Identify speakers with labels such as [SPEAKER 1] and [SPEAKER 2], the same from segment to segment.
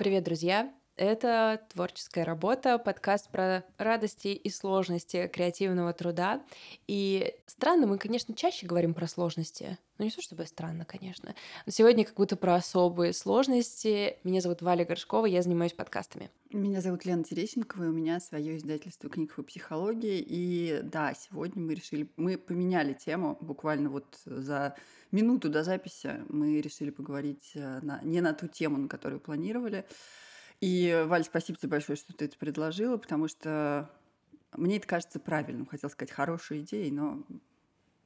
[SPEAKER 1] Привет, друзья! Это творческая работа, подкаст про радости и сложности креативного труда. И странно, мы, конечно, чаще говорим про сложности. Ну, не то чтобы странно, конечно. Но сегодня как будто про особые сложности. Меня зовут Валя Горшкова, я занимаюсь подкастами.
[SPEAKER 2] Меня зовут Лена Терещенкова, и у меня свое издательство книг по психологии. И да, сегодня мы решили, мы поменяли тему буквально вот за минуту до записи. Мы решили поговорить э, на, не на ту тему, на которую планировали. И, Валь, спасибо тебе большое, что ты это предложила, потому что мне это кажется правильным. Хотел сказать, хорошей идеей, но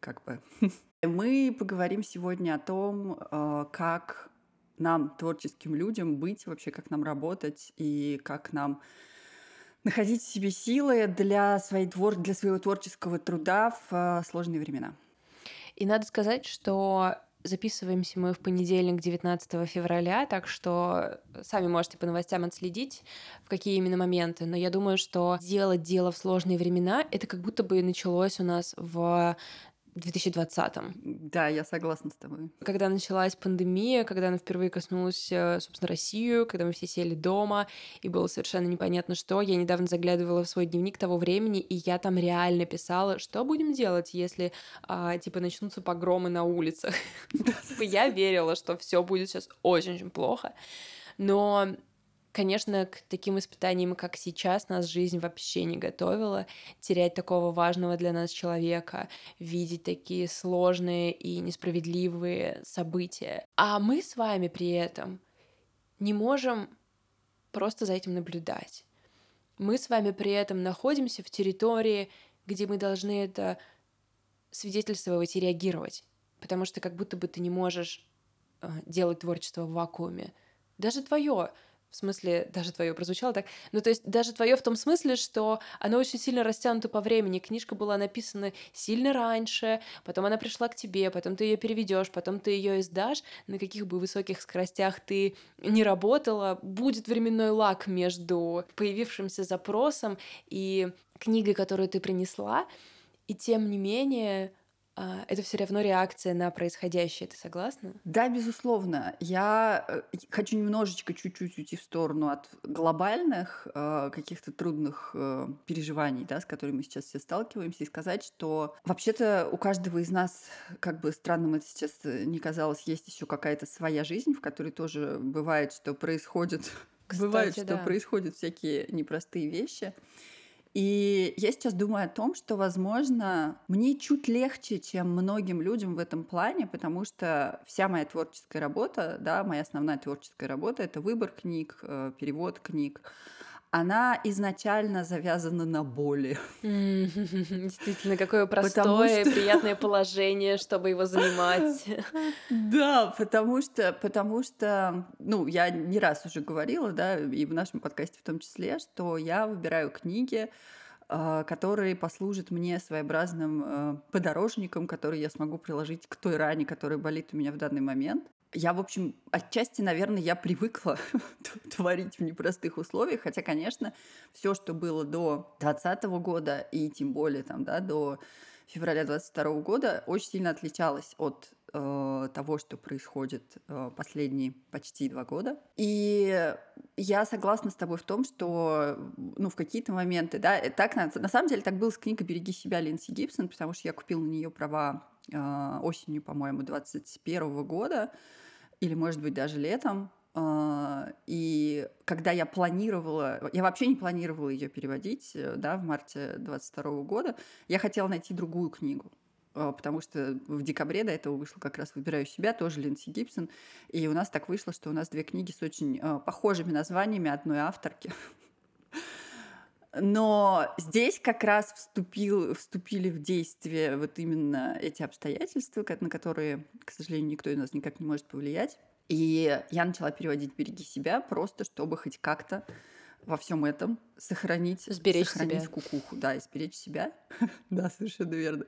[SPEAKER 2] как бы... Мы поговорим сегодня о том, э, как нам, творческим людям, быть вообще, как нам работать и как нам находить в себе силы для, своей твор... для своего творческого труда в э, сложные времена.
[SPEAKER 1] И надо сказать, что Записываемся мы в понедельник, 19 февраля, так что сами можете по новостям отследить, в какие именно моменты. Но я думаю, что делать дело в сложные времена, это как будто бы началось у нас в 2020-м.
[SPEAKER 2] Да, я согласна с тобой.
[SPEAKER 1] Когда началась пандемия, когда она впервые коснулась, э, собственно, Россию, когда мы все сели дома, и было совершенно непонятно что, я недавно заглядывала в свой дневник того времени, и я там реально писала, что будем делать, если, а, типа, начнутся погромы на улицах. Типа, я верила, что все будет сейчас очень-очень плохо. Но Конечно, к таким испытаниям, как сейчас, нас жизнь вообще не готовила. Терять такого важного для нас человека, видеть такие сложные и несправедливые события. А мы с вами при этом не можем просто за этим наблюдать. Мы с вами при этом находимся в территории, где мы должны это свидетельствовать и реагировать. Потому что как будто бы ты не можешь э, делать творчество в вакууме. Даже твое в смысле, даже твое прозвучало так. Ну, то есть даже твое в том смысле, что оно очень сильно растянуто по времени. Книжка была написана сильно раньше, потом она пришла к тебе, потом ты ее переведешь, потом ты ее издашь. На каких бы высоких скоростях ты не работала, будет временной лак между появившимся запросом и книгой, которую ты принесла. И тем не менее, это все равно реакция на происходящее, ты согласна?
[SPEAKER 2] Да, безусловно. Я э, хочу немножечко чуть-чуть уйти в сторону от глобальных э, каких-то трудных э, переживаний, да, с которыми мы сейчас все сталкиваемся, и сказать, что вообще-то у каждого из нас, как бы странным это сейчас не казалось, есть еще какая-то своя жизнь, в которой тоже бывает, что происходит, Кстати, бывает, что да. происходят всякие непростые вещи. И я сейчас думаю о том, что, возможно, мне чуть легче, чем многим людям в этом плане, потому что вся моя творческая работа, да, моя основная творческая работа — это выбор книг, э, перевод книг, она изначально завязана на боли.
[SPEAKER 1] Действительно, какое простое, что... приятное положение, чтобы его занимать.
[SPEAKER 2] Да, потому что, потому что, ну, я не раз уже говорила, да, и в нашем подкасте в том числе, что я выбираю книги, а, которые послужат мне своеобразным э, подорожником, который я смогу приложить к той ране, которая болит у меня в данный момент. Я, в общем, отчасти, наверное, я привыкла творить в непростых условиях, хотя, конечно, все, что было до 2020 года и тем более там, да, до февраля 2022 года, очень сильно отличалось от э, того, что происходит э, последние почти два года. И я согласна с тобой в том, что ну, в какие-то моменты, да, так на, на самом деле так было с книгой «Береги себя» Линси Гибсон, потому что я купила на нее права э, осенью, по-моему, 21 года или, может быть, даже летом. А, и когда я планировала, я вообще не планировала ее переводить, э, да, в марте 22 года, я хотела найти другую книгу а, потому что в декабре до этого вышел как раз «Выбираю себя», тоже Линдси Гибсон, и у нас так вышло, что у нас две книги с очень э, похожими названиями одной авторки. Но здесь как раз вступил, вступили в действие вот именно эти обстоятельства, на которые, к сожалению, никто из нас никак не может повлиять. И я начала переводить «Береги себя» просто, чтобы хоть как-то во всем этом сохранить,
[SPEAKER 1] сберечь
[SPEAKER 2] сохранить
[SPEAKER 1] себя.
[SPEAKER 2] кукуху, да, и сберечь себя. да, совершенно верно.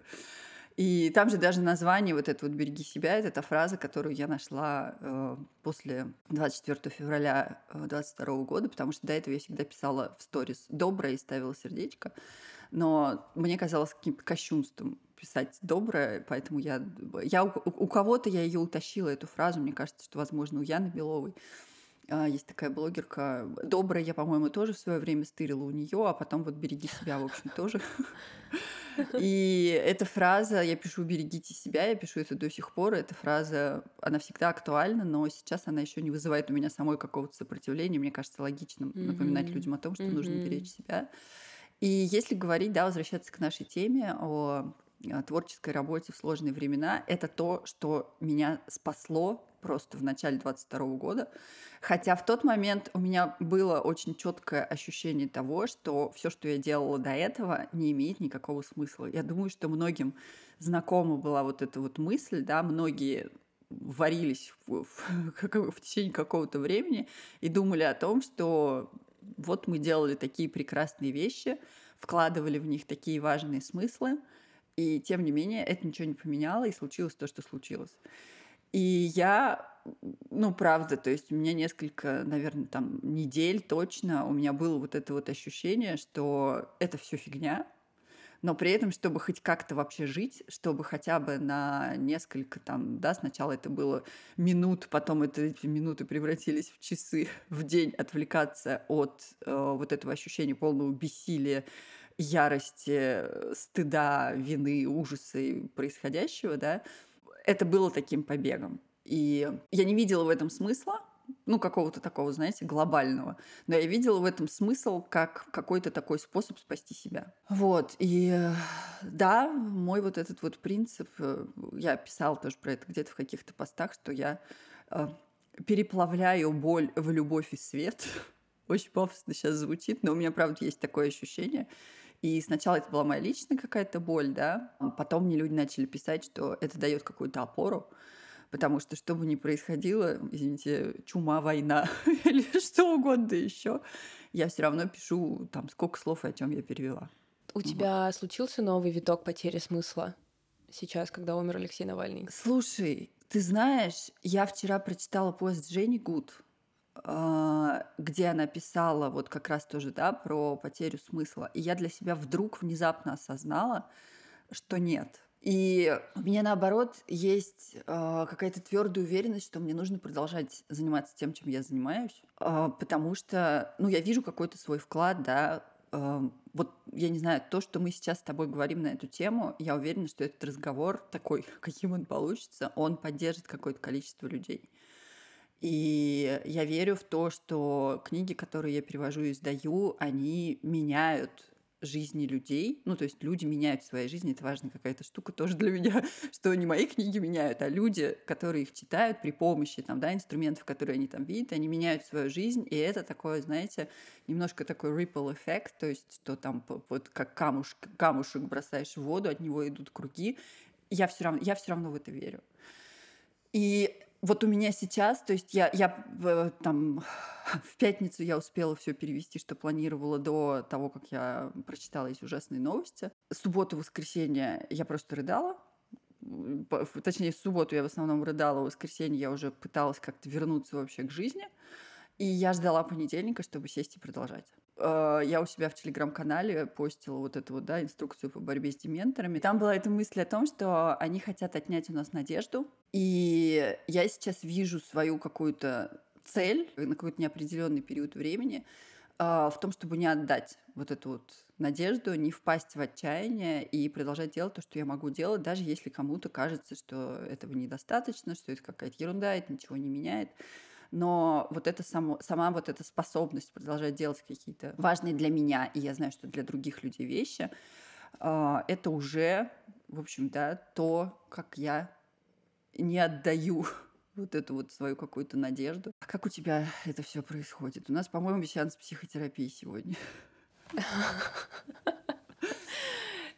[SPEAKER 2] И там же даже название вот это вот «Береги себя» — это та фраза, которую я нашла э, после 24 февраля 22 э, года, потому что до этого я всегда писала в сторис «доброе» и ставила сердечко. Но мне казалось каким-то кощунством писать доброе, поэтому я, я у, у кого-то я ее утащила, эту фразу, мне кажется, что, возможно, у Яны Беловой. А, есть такая блогерка, добрая, я, по-моему, тоже в свое время стырила у нее, а потом вот береги себя, в общем, тоже. И эта фраза, я пишу «берегите себя», я пишу это до сих пор, эта фраза, она всегда актуальна, но сейчас она еще не вызывает у меня самой какого-то сопротивления. Мне кажется логичным напоминать людям о том, что нужно беречь себя. И если говорить, да, возвращаться к нашей теме о творческой работе в сложные времена, это то, что меня спасло просто в начале 22 года. Хотя в тот момент у меня было очень четкое ощущение того, что все, что я делала до этого, не имеет никакого смысла. Я думаю, что многим знакома была вот эта вот мысль, да, многие варились в, в, в течение какого-то времени и думали о том, что вот мы делали такие прекрасные вещи, вкладывали в них такие важные смыслы, и тем не менее это ничего не поменяло, и случилось то, что случилось. И я, ну, правда, то есть у меня несколько, наверное, там недель точно у меня было вот это вот ощущение, что это все фигня, но при этом, чтобы хоть как-то вообще жить, чтобы хотя бы на несколько там, да, сначала это было минут, потом это, эти минуты превратились в часы в день, отвлекаться от э, вот этого ощущения полного бессилия, ярости, стыда, вины, ужаса происходящего, да, это было таким побегом. И я не видела в этом смысла, ну, какого-то такого, знаете, глобального. Но я видела в этом смысл как какой-то такой способ спасти себя. Вот, и да, мой вот этот вот принцип, э, я писала тоже про это где-то в каких-то постах, что я э, переплавляю боль в любовь и свет. Очень пафосно сейчас звучит, но у меня, правда, есть такое ощущение. И сначала это была моя личная какая-то боль, да, потом мне люди начали писать, что это дает какую-то опору, потому что что бы ни происходило, извините, чума, война или что угодно еще, я все равно пишу там сколько слов и о чем я перевела.
[SPEAKER 1] У вот. тебя случился новый виток потери смысла сейчас, когда умер Алексей Навальный?
[SPEAKER 2] Слушай, ты знаешь, я вчера прочитала пост Жени Гуд, а, где она писала вот как раз тоже, да, про потерю смысла. И я для себя вдруг внезапно осознала, что нет. И у меня наоборот есть э, какая-то твердая уверенность, что мне нужно продолжать заниматься тем, чем я занимаюсь, э, потому что, ну, я вижу какой-то свой вклад, да. Вот я не знаю, то, что мы сейчас с тобой говорим на эту тему, я уверена, что этот разговор такой, каким он получится, он поддержит какое-то количество людей. И я верю в то, что книги, которые я перевожу и издаю, они меняют жизни людей. Ну, то есть люди меняют свои жизни. Это важная какая-то штука тоже для меня, что не мои книги меняют, а люди, которые их читают при помощи там, да, инструментов, которые они там видят, они меняют свою жизнь. И это такое, знаете, немножко такой ripple эффект, то есть что там вот как камушек, камушек бросаешь в воду, от него идут круги. Я все равно, я все равно в это верю. И вот у меня сейчас, то есть я, я там в пятницу я успела все перевести, что планировала до того, как я прочитала эти ужасные новости. Субботу, воскресенье я просто рыдала. Точнее, в субботу я в основном рыдала, в воскресенье я уже пыталась как-то вернуться вообще к жизни. И я ждала понедельника, чтобы сесть и продолжать. Э, я у себя в телеграм-канале постила вот эту вот, да, инструкцию по борьбе с дементорами. Там была эта мысль о том, что они хотят отнять у нас надежду. И я сейчас вижу свою какую-то цель на какой-то неопределенный период времени э, в том, чтобы не отдать вот эту вот надежду, не впасть в отчаяние и продолжать делать то, что я могу делать, даже если кому-то кажется, что этого недостаточно, что это какая-то ерунда, это ничего не меняет но вот это само, сама вот эта способность продолжать делать какие-то важные для меня, и я знаю, что для других людей вещи, а, это уже, в общем, да, то, как я не отдаю вот эту вот свою какую-то надежду. А как у тебя это все происходит? У нас, по-моему, сеанс психотерапии сегодня.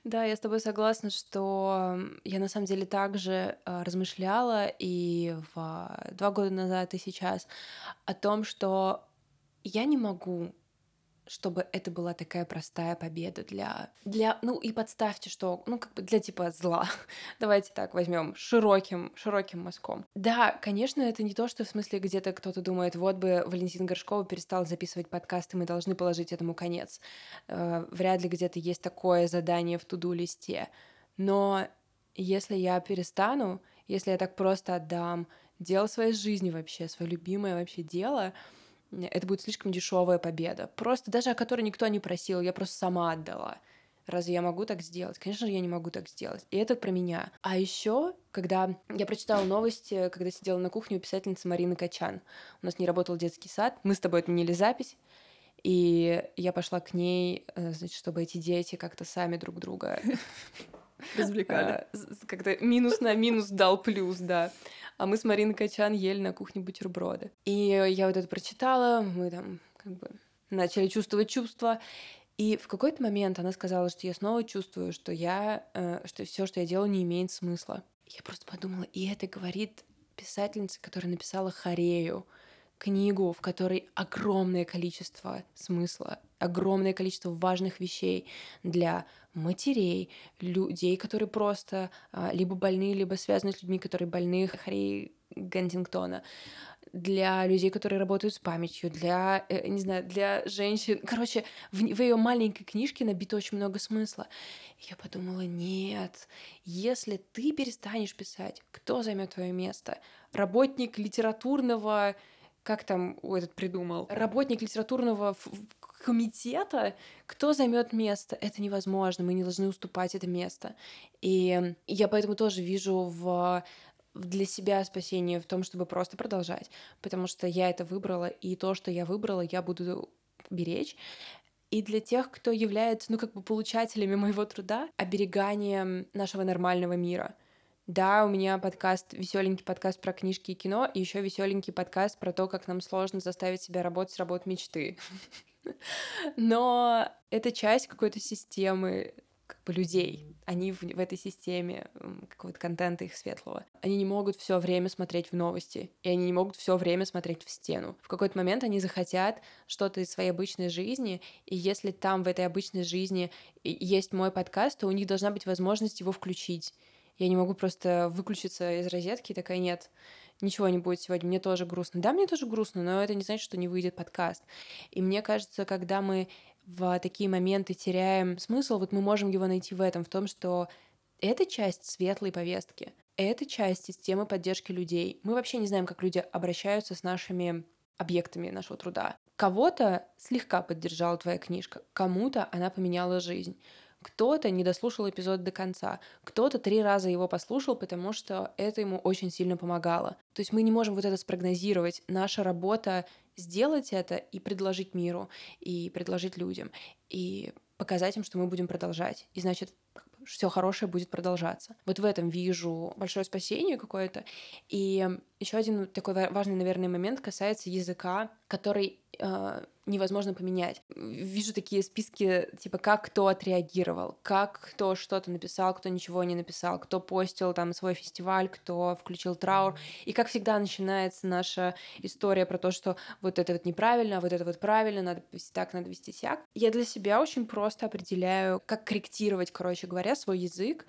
[SPEAKER 1] Да, я с тобой согласна, что я на самом деле также э, размышляла и в два года назад, и сейчас о том, что я не могу чтобы это была такая простая победа для, для, ну и подставьте, что, ну как бы для типа зла. Давайте так возьмем широким, широким мазком. Да, конечно, это не то, что в смысле где-то кто-то думает, вот бы Валентин Горшкова перестал записывать подкасты, мы должны положить этому конец. Э, вряд ли где-то есть такое задание в туду-листе. Но если я перестану, если я так просто отдам дело своей жизни вообще, свое любимое вообще дело, это будет слишком дешевая победа. Просто даже о которой никто не просил, я просто сама отдала. Разве я могу так сделать? Конечно же, я не могу так сделать. И это про меня. А еще, когда я прочитала новости, когда сидела на кухне у писательницы Марины Качан. У нас не работал детский сад, мы с тобой отменили запись. И я пошла к ней, э, значит, чтобы эти дети как-то сами друг друга
[SPEAKER 2] развлекали.
[SPEAKER 1] А, как-то минус на минус дал плюс, да. А мы с Мариной Качан ели на кухне бутерброды. И я вот это прочитала, мы там как бы начали чувствовать чувства. И в какой-то момент она сказала, что я снова чувствую, что я, э, что все, что я делаю, не имеет смысла. Я просто подумала, и это говорит писательница, которая написала Харею, книгу, в которой огромное количество смысла, огромное количество важных вещей для матерей, людей, которые просто а, либо больны, либо связаны с людьми, которые больны, Хари Гантингтона, для людей, которые работают с памятью, для, э, не знаю, для женщин. Короче, в, в ее маленькой книжке набито очень много смысла. Я подумала, нет, если ты перестанешь писать, кто займет твое место? Работник литературного как там этот придумал, работник литературного комитета, кто займет место, это невозможно, мы не должны уступать это место. И я поэтому тоже вижу в для себя спасение в том, чтобы просто продолжать, потому что я это выбрала, и то, что я выбрала, я буду беречь. И для тех, кто является, ну, как бы получателями моего труда, обереганием нашего нормального мира — да, у меня подкаст, веселенький подкаст про книжки и кино, и еще веселенький подкаст про то, как нам сложно заставить себя работать с работ мечты. Но это часть какой-то системы как бы людей. Они в, в этой системе какого-то контента их светлого. Они не могут все время смотреть в новости, и они не могут все время смотреть в стену. В какой-то момент они захотят что-то из своей обычной жизни, и если там в этой обычной жизни есть мой подкаст, то у них должна быть возможность его включить. Я не могу просто выключиться из розетки и такая, нет, ничего не будет сегодня, мне тоже грустно. Да, мне тоже грустно, но это не значит, что не выйдет подкаст. И мне кажется, когда мы в такие моменты теряем смысл, вот мы можем его найти в этом, в том, что это часть светлой повестки, это часть системы поддержки людей. Мы вообще не знаем, как люди обращаются с нашими объектами нашего труда. Кого-то слегка поддержала твоя книжка, кому-то она поменяла жизнь. Кто-то не дослушал эпизод до конца, кто-то три раза его послушал, потому что это ему очень сильно помогало. То есть мы не можем вот это спрогнозировать. Наша работа сделать это и предложить миру, и предложить людям, и показать им, что мы будем продолжать. И значит, все хорошее будет продолжаться. Вот в этом вижу большое спасение какое-то. И еще один такой важный, наверное, момент касается языка, который э, невозможно поменять. Вижу такие списки, типа, как кто отреагировал, как кто что-то написал, кто ничего не написал, кто постил там свой фестиваль, кто включил траур. И как всегда начинается наша история про то, что вот это вот неправильно, а вот это вот правильно, надо вести так, надо вести сяк. Я для себя очень просто определяю, как корректировать, короче говоря, свой язык,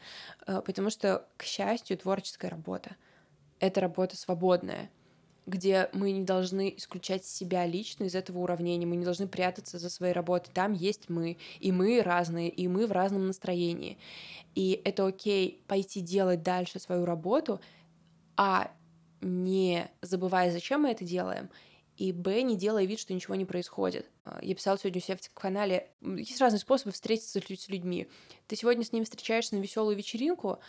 [SPEAKER 1] э, потому что, к счастью, творческая работа — это работа свободная где мы не должны исключать себя лично из этого уравнения, мы не должны прятаться за своей работой. Там есть мы, и мы разные, и мы в разном настроении. И это окей пойти делать дальше свою работу, а не забывая, зачем мы это делаем, и б, не делая вид, что ничего не происходит. Я писала сегодня у себя в канале, есть разные способы встретиться с людьми. Ты сегодня с ними встречаешься на веселую вечеринку,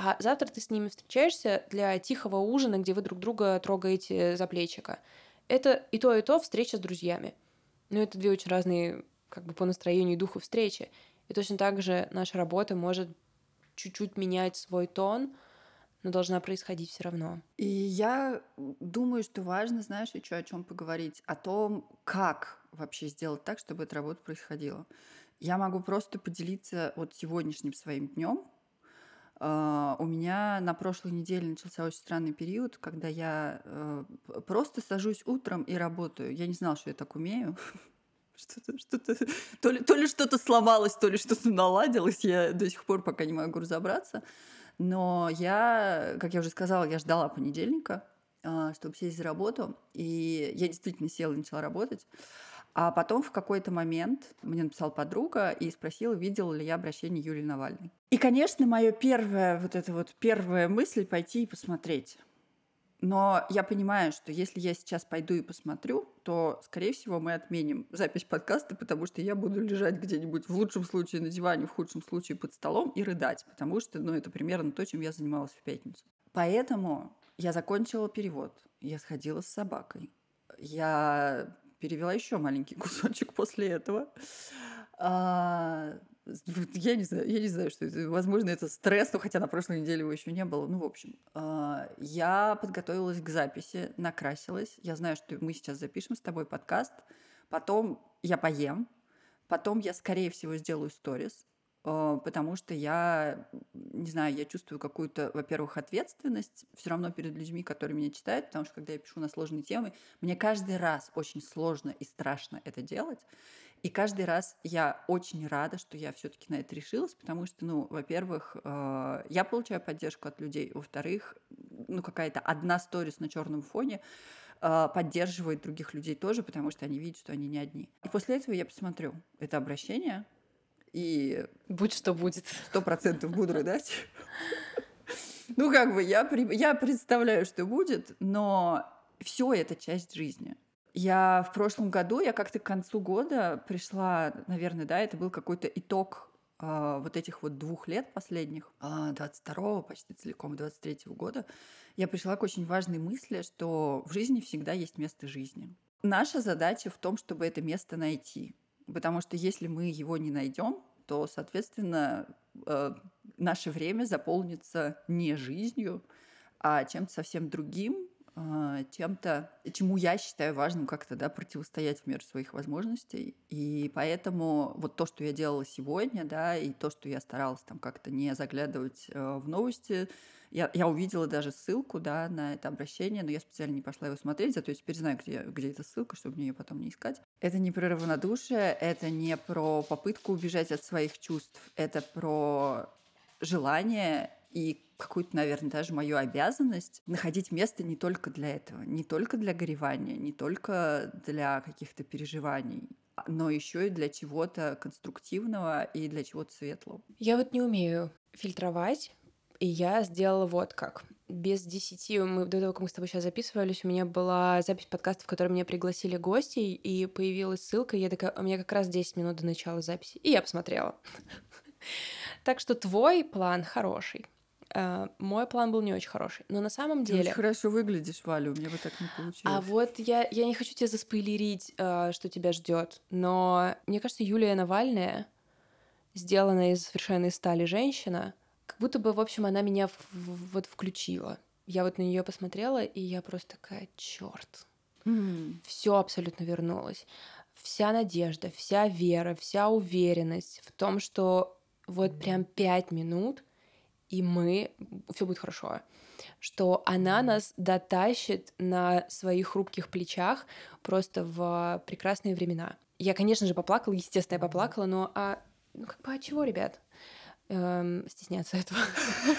[SPEAKER 1] а завтра ты с ними встречаешься для тихого ужина, где вы друг друга трогаете за плечика. Это и то, и то встреча с друзьями. Но это две очень разные, как бы по настроению и духу встречи. И точно так же наша работа может чуть-чуть менять свой тон, но должна происходить все равно.
[SPEAKER 2] И я думаю, что важно, знаешь, еще о чем поговорить, о том, как вообще сделать так, чтобы эта работа происходила. Я могу просто поделиться вот сегодняшним своим днем, у меня на прошлой неделе начался очень странный период, когда я э, просто сажусь утром и работаю. Я не знала, что я так умею. Что-то, что-то, то ли, то ли что-то сломалось, то ли что-то наладилось. Я до сих пор пока не могу разобраться. Но я, как я уже сказала, я ждала понедельника, а, чтобы сесть за работу. И я действительно села и начала работать. А потом в какой-то момент мне написала подруга и спросила, видела ли я обращение Юлии Навальной. И, конечно, моя первая вот эта вот первая мысль пойти и посмотреть. Но я понимаю, что если я сейчас пойду и посмотрю, то, скорее всего, мы отменим запись подкаста, потому что я буду лежать где-нибудь в лучшем случае на диване, в худшем случае под столом и рыдать, потому что, ну, это примерно то, чем я занималась в пятницу. Поэтому я закончила перевод. Я сходила с собакой. Я перевела еще маленький кусочек после этого. А, я не знаю, я не знаю, что это. Возможно, это стресс, но хотя на прошлой неделе его еще не было. Ну, в общем, а, я подготовилась к записи, накрасилась. Я знаю, что мы сейчас запишем с тобой подкаст. Потом я поем. Потом я, скорее всего, сделаю сторис. А, потому что я, не знаю, я чувствую какую-то, во-первых, ответственность все равно перед людьми, которые меня читают, потому что когда я пишу на сложные темы, мне каждый раз очень сложно и страшно это делать. И каждый раз я очень рада, что я все-таки на это решилась, потому что, ну, во-первых, э, я получаю поддержку от людей, во-вторых, ну, какая-то одна сторис на черном фоне э, поддерживает других людей тоже, потому что они видят, что они не одни. И после этого я посмотрю это обращение, и...
[SPEAKER 1] Будь что будет.
[SPEAKER 2] Сто процентов буду рыдать. Ну, как бы, я, я представляю, что будет, но все это часть жизни. Я в прошлом году, я как-то к концу года пришла, наверное, да, это был какой-то итог э, вот этих вот двух лет последних, э, а, 22 почти целиком, 23 -го года, я пришла к очень важной мысли, что в жизни всегда есть место жизни. Наша задача в том, чтобы это место найти. Потому что если мы его не найдем, то, соответственно, э, наше время заполнится не жизнью, а чем-то совсем другим, а, чем-то, чему я считаю важным как-то да, противостоять в меру своих возможностей. И поэтому вот то, что я делала сегодня, да, и то, что я старалась там как-то не заглядывать э, в новости, я, я увидела даже ссылку да, на это обращение, но я специально не пошла его смотреть, зато я теперь знаю, где, где эта ссылка, чтобы мне ее потом не искать. Это не про равнодушие, это не про попытку убежать от своих чувств, это про желание и какую-то, наверное, даже мою обязанность находить место не только для этого, не только для горевания, не только для каких-то переживаний, но еще и для чего-то конструктивного и для чего-то светлого.
[SPEAKER 1] Я вот не умею фильтровать, и я сделала вот как. Без десяти, мы до того, как мы с тобой сейчас записывались, у меня была запись подкаста, в которой меня пригласили гости, и появилась ссылка, и я такая, у меня как раз 10 минут до начала записи, и я посмотрела. Так что твой план хороший. Uh, мой план был не очень хороший. Но на самом деле... Ты
[SPEAKER 2] очень хорошо выглядишь, Валя, у меня бы так не получилось.
[SPEAKER 1] А вот я, я не хочу тебе заспойлерить, uh, что тебя ждет, но мне кажется, Юлия Навальная, сделанная из совершенной стали женщина, как будто бы, в общем, она меня вот включила. Я вот на нее посмотрела, и я просто такая, черт. Mm. Все абсолютно вернулось. Вся надежда, вся вера, вся уверенность в том, что вот прям пять минут и мы, все будет хорошо, что она нас дотащит на своих хрупких плечах просто в прекрасные времена. Я, конечно же, поплакала, естественно, я поплакала, но а, ну как бы, а чего, ребят? Эм, стесняться этого.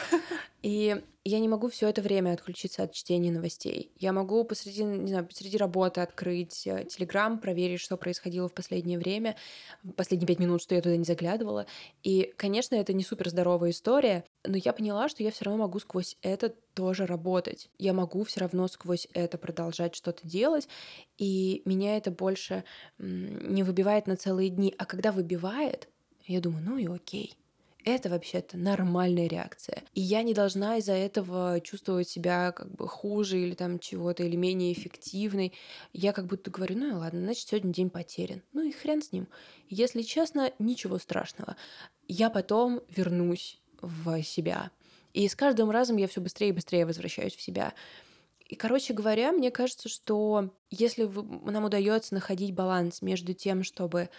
[SPEAKER 1] И я не могу все это время отключиться от чтения новостей. Я могу посреди, не знаю, посреди работы открыть э, Телеграм, проверить, что происходило в последнее время, в последние пять минут, что я туда не заглядывала. И, конечно, это не супер здоровая история, но я поняла, что я все равно могу сквозь это тоже работать. Я могу все равно сквозь это продолжать что-то делать, и меня это больше не выбивает на целые дни. А когда выбивает, я думаю, ну и окей это вообще-то нормальная реакция. И я не должна из-за этого чувствовать себя как бы хуже или там чего-то, или менее эффективной. Я как будто говорю, ну и ладно, значит, сегодня день потерян. Ну и хрен с ним. Если честно, ничего страшного. Я потом вернусь в себя. И с каждым разом я все быстрее и быстрее возвращаюсь в себя. И, короче говоря, мне кажется, что если нам удается находить баланс между тем, чтобы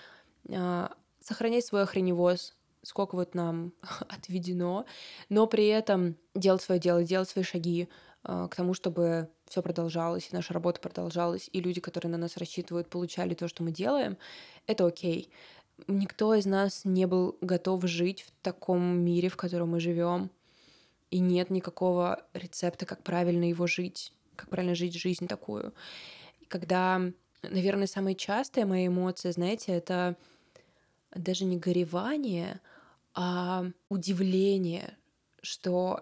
[SPEAKER 1] э, сохранять свой охреневоз, сколько вот нам отведено, но при этом делать свое дело, делать свои шаги э, к тому, чтобы все продолжалось, и наша работа продолжалась, и люди, которые на нас рассчитывают, получали то, что мы делаем, это окей. Никто из нас не был готов жить в таком мире, в котором мы живем, и нет никакого рецепта, как правильно его жить, как правильно жить жизнь такую. И когда, наверное, самые частые мои эмоции, знаете, это даже не горевание, а удивление, что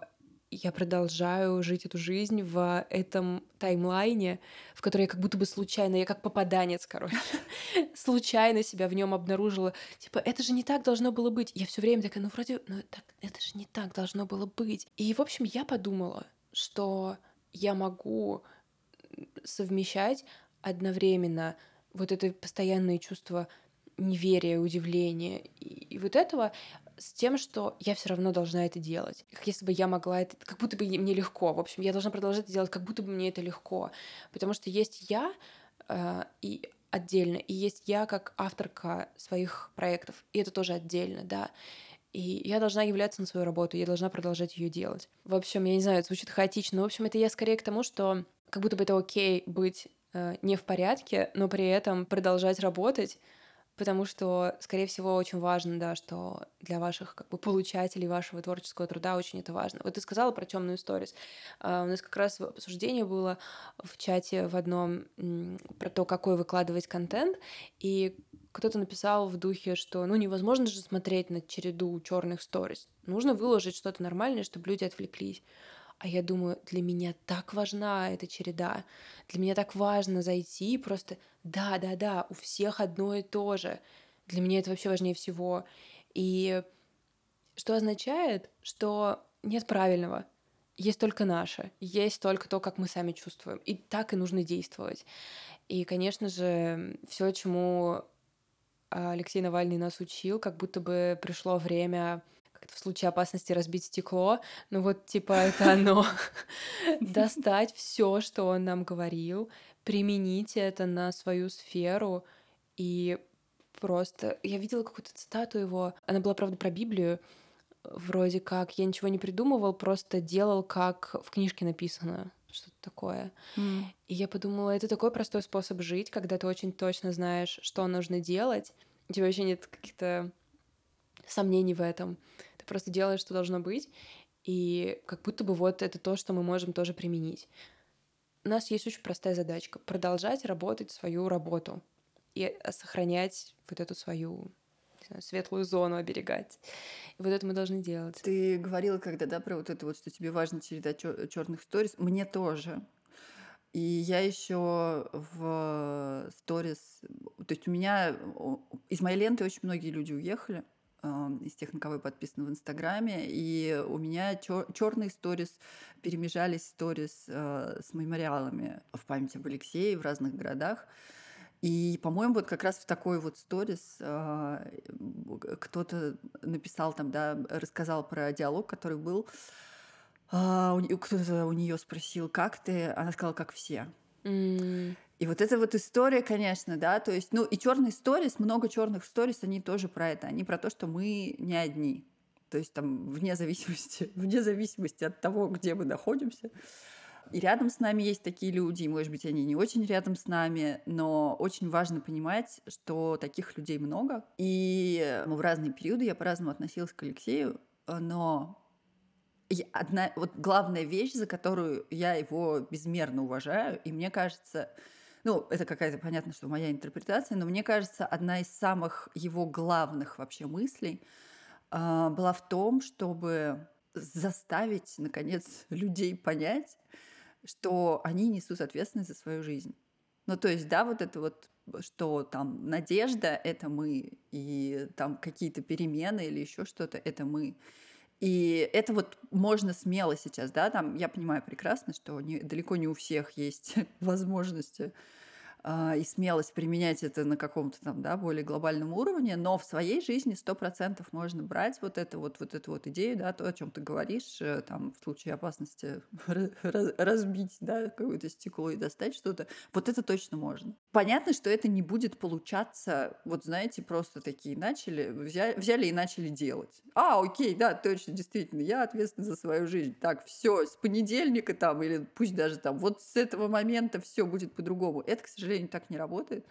[SPEAKER 1] я продолжаю жить эту жизнь в этом таймлайне, в который я как будто бы случайно, я как попаданец, короче, случайно себя в нем обнаружила. Типа, это же не так должно было быть. Я все время такая, ну вроде, ну так, это же не так должно было быть. И, в общем, я подумала, что я могу совмещать одновременно вот это постоянное чувство неверия, удивления и, и вот этого с тем, что я все равно должна это делать. Как если бы я могла это... Как будто бы мне легко. В общем, я должна продолжать это делать, как будто бы мне это легко. Потому что есть я э, и отдельно, и есть я как авторка своих проектов, и это тоже отдельно, да. И я должна являться на свою работу, я должна продолжать ее делать. В общем, я не знаю, это звучит хаотично, но, в общем, это я скорее к тому, что как будто бы это окей быть э, не в порядке, но при этом продолжать работать, потому что, скорее всего, очень важно, да, что для ваших как бы получателей вашего творческого труда очень это важно. Вот ты сказала про темную сторис. Uh, у нас как раз обсуждение было в чате в одном про то, какой выкладывать контент, и кто-то написал в духе, что ну невозможно же смотреть на череду черных сторис. Нужно выложить что-то нормальное, чтобы люди отвлеклись. А я думаю, для меня так важна эта череда. Для меня так важно зайти и просто да, да, да, у всех одно и то же. Для меня это вообще важнее всего. И что означает, что нет правильного. Есть только наше, есть только то, как мы сами чувствуем. И так и нужно действовать. И, конечно же, все, чему Алексей Навальный нас учил, как будто бы пришло время как в случае опасности разбить стекло. Ну вот, типа, это оно. Достать все, что он нам говорил, применить это на свою сферу и просто... Я видела какую-то цитату его, она была, правда, про Библию, вроде как «я ничего не придумывал, просто делал, как в книжке написано» что-то такое. Mm. И я подумала, это такой простой способ жить, когда ты очень точно знаешь, что нужно делать, у тебя вообще нет каких-то сомнений в этом просто делаешь, что должно быть, и как будто бы вот это то, что мы можем тоже применить. У нас есть очень простая задачка — продолжать работать свою работу и сохранять вот эту свою светлую зону оберегать. И вот это мы должны делать.
[SPEAKER 2] Ты говорила когда, да, про вот это вот, что тебе важно череда черных сторис. Мне тоже. И я еще в сторис, то есть у меня из моей ленты очень многие люди уехали, из тех, на кого я подписана в Инстаграме. И у меня черные сторис перемежались сторис э, с мемориалами в памяти об Алексее в разных городах. И, по-моему, вот как раз в такой вот сторис э, кто-то написал там, да, рассказал про диалог, который был. Э, кто-то у нее спросил, как ты? Она сказала, как все. Mm. И вот эта вот история, конечно, да, то есть, ну и черные сторис, много черных сторис, они тоже про это, они про то, что мы не одни. То есть там вне зависимости, вне зависимости от того, где мы находимся. И рядом с нами есть такие люди, и, может быть, они не очень рядом с нами, но очень важно понимать, что таких людей много. И ну, в разные периоды я по-разному относилась к Алексею, но одна вот главная вещь, за которую я его безмерно уважаю, и мне кажется, ну, это какая-то, понятно, что моя интерпретация, но мне кажется, одна из самых его главных вообще мыслей э, была в том, чтобы заставить, наконец, людей понять, что они несут ответственность за свою жизнь. Ну, то есть, да, вот это вот, что там надежда — это мы, и там какие-то перемены или еще что-то — это мы. И это вот можно смело сейчас, да, там я понимаю прекрасно, что не, далеко не у всех есть возможности и смелость применять это на каком-то там, да, более глобальном уровне, но в своей жизни сто процентов можно брать вот это вот, вот эту вот идею, да, то, о чем ты говоришь, э, там, в случае опасности разбить, да, какое-то стекло и достать что-то, вот это точно можно. Понятно, что это не будет получаться, вот знаете, просто такие начали, взяли, взяли и начали делать. А, окей, да, точно, действительно, я ответственна за свою жизнь. Так, все, с понедельника там, или пусть даже там, вот с этого момента все будет по-другому. Это, к сожалению, сожалению, так не работает.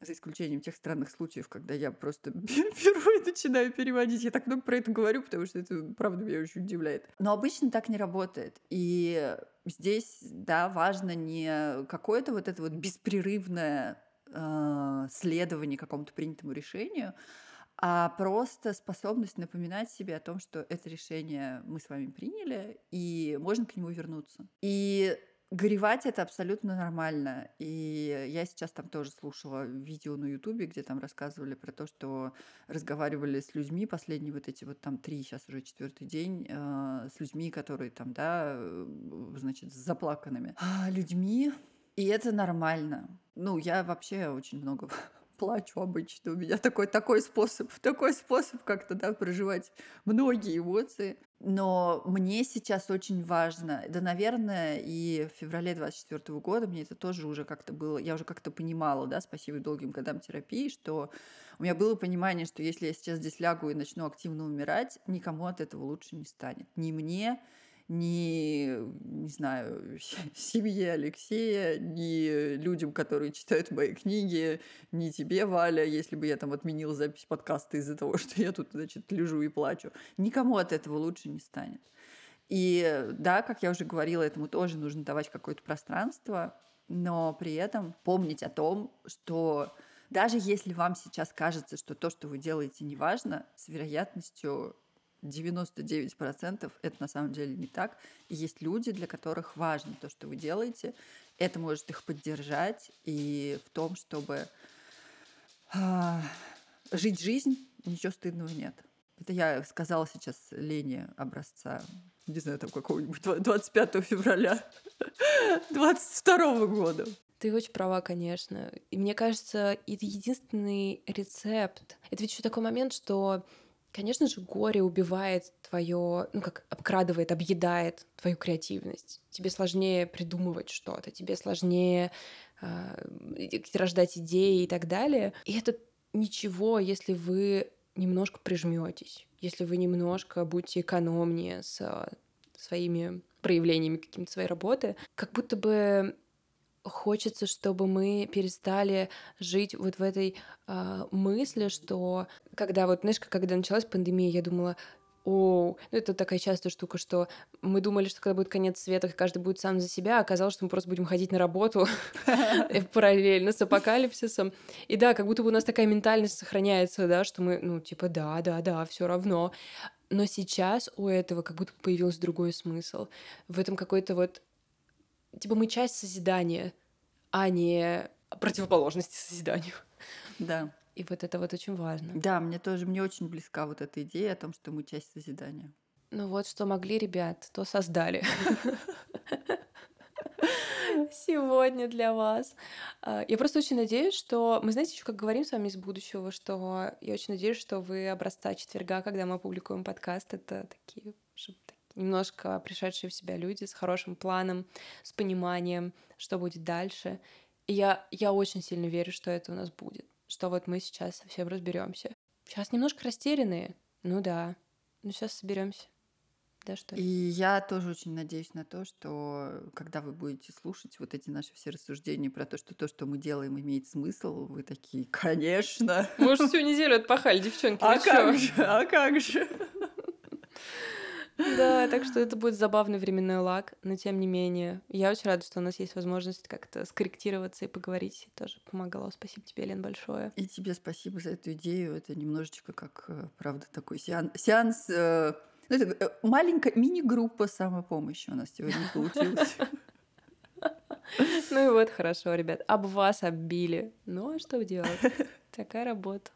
[SPEAKER 2] За исключением тех странных случаев, когда я просто беру и начинаю переводить. Я так много про это говорю, потому что это, правда, меня очень удивляет. Но обычно так не работает. И здесь, да, важно не какое-то вот это вот беспрерывное э, следование какому-то принятому решению, а просто способность напоминать себе о том, что это решение мы с вами приняли, и можно к нему вернуться. И Горевать это абсолютно нормально. И я сейчас там тоже слушала видео на Ютубе, где там рассказывали про то, что разговаривали с людьми последние вот эти вот там три, сейчас уже четвертый день, э, с людьми, которые там, да, значит, с заплаканными а, людьми. И это нормально. Ну, я вообще очень много плачу обычно. У меня такой, такой способ, такой способ как-то, да, проживать многие эмоции. Но мне сейчас очень важно, да, наверное, и в феврале 24 года мне это тоже уже как-то было, я уже как-то понимала, да, спасибо долгим годам терапии, что у меня было понимание, что если я сейчас здесь лягу и начну активно умирать, никому от этого лучше не станет. Ни мне, ни, не знаю, семье Алексея, ни людям, которые читают мои книги, ни тебе, Валя, если бы я там отменила запись подкаста из-за того, что я тут, значит, лежу и плачу. Никому от этого лучше не станет. И да, как я уже говорила, этому тоже нужно давать какое-то пространство, но при этом помнить о том, что даже если вам сейчас кажется, что то, что вы делаете, не важно, с вероятностью 99% это на самом деле не так. Есть люди, для которых важно то, что вы делаете. Это может их поддержать и в том, чтобы а, жить жизнь, ничего стыдного нет. Это я сказала сейчас Лене образца, не знаю, там какого-нибудь 25 февраля 22 года.
[SPEAKER 1] Ты очень права, конечно. И мне кажется, это единственный рецепт. Это ведь еще такой момент, что Конечно же, горе убивает твое, ну как обкрадывает, объедает твою креативность. Тебе сложнее придумывать что-то, тебе сложнее э, рождать идеи и так далее. И это ничего, если вы немножко прижметесь, если вы немножко будете экономнее с своими проявлениями какими-то своей работы, как будто бы хочется, чтобы мы перестали жить вот в этой э, мысли, что когда вот, знаешь, когда началась пандемия, я думала, о, ну это такая частая штука, что мы думали, что когда будет конец света, каждый будет сам за себя, а оказалось, что мы просто будем ходить на работу параллельно с апокалипсисом. И да, как будто бы у нас такая ментальность сохраняется, да, что мы, ну, типа, да, да, да, все равно. Но сейчас у этого как будто появился другой смысл. В этом какой-то вот типа мы часть созидания, а не противоположности созиданию.
[SPEAKER 2] Да.
[SPEAKER 1] И вот это вот очень важно.
[SPEAKER 2] Да, мне тоже, мне очень близка вот эта идея о том, что мы часть созидания.
[SPEAKER 1] Ну вот, что могли, ребят, то создали. Сегодня для вас. А, я просто очень надеюсь, что... Мы знаете, еще как говорим с вами из будущего, что я очень надеюсь, что вы образца четверга, когда мы опубликуем подкаст, это такие, чтобы немножко пришедшие в себя люди с хорошим планом, с пониманием, что будет дальше. И я, я очень сильно верю, что это у нас будет, что вот мы сейчас совсем разберемся. Сейчас немножко растерянные, ну да, но сейчас соберемся. Да, что
[SPEAKER 2] И я тоже очень надеюсь на то, что когда вы будете слушать вот эти наши все рассуждения про то, что то, что мы делаем, имеет смысл, вы такие, конечно.
[SPEAKER 1] Уже всю неделю отпахали, девчонки.
[SPEAKER 2] А как же, а как же?
[SPEAKER 1] Да, так что это будет забавный временной лак, но тем не менее. Я очень рада, что у нас есть возможность как-то скорректироваться и поговорить. Тоже помогало. Спасибо тебе, Лен, большое.
[SPEAKER 2] И тебе спасибо за эту идею. Это немножечко как, э, правда, такой сеанс... сеанс э, ну, это э, маленькая мини-группа самопомощи у нас сегодня получилась.
[SPEAKER 1] Ну и вот хорошо, ребят. Об вас оббили. Ну а что делать? Такая работа.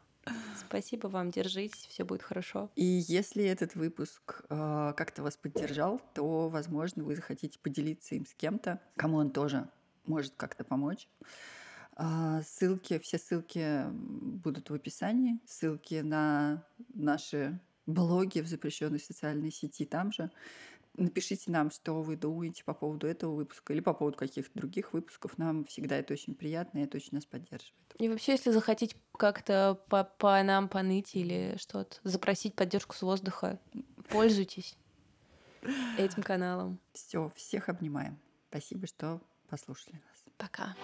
[SPEAKER 1] Спасибо вам, держитесь, все будет хорошо.
[SPEAKER 2] И если этот выпуск э, как-то вас поддержал, то, возможно, вы захотите поделиться им с кем-то, кому он тоже может как-то помочь. Э, ссылки, все ссылки будут в описании, ссылки на наши блоги в запрещенной социальной сети там же. Напишите нам, что вы думаете по поводу этого выпуска или по поводу каких-то других выпусков. Нам всегда это очень приятно, и это очень нас поддерживает.
[SPEAKER 1] И вообще, если захотите как-то по, по нам поныть или что-то, запросить поддержку с воздуха, пользуйтесь этим каналом.
[SPEAKER 2] Все, всех обнимаем. Спасибо, что послушали нас.
[SPEAKER 1] Пока.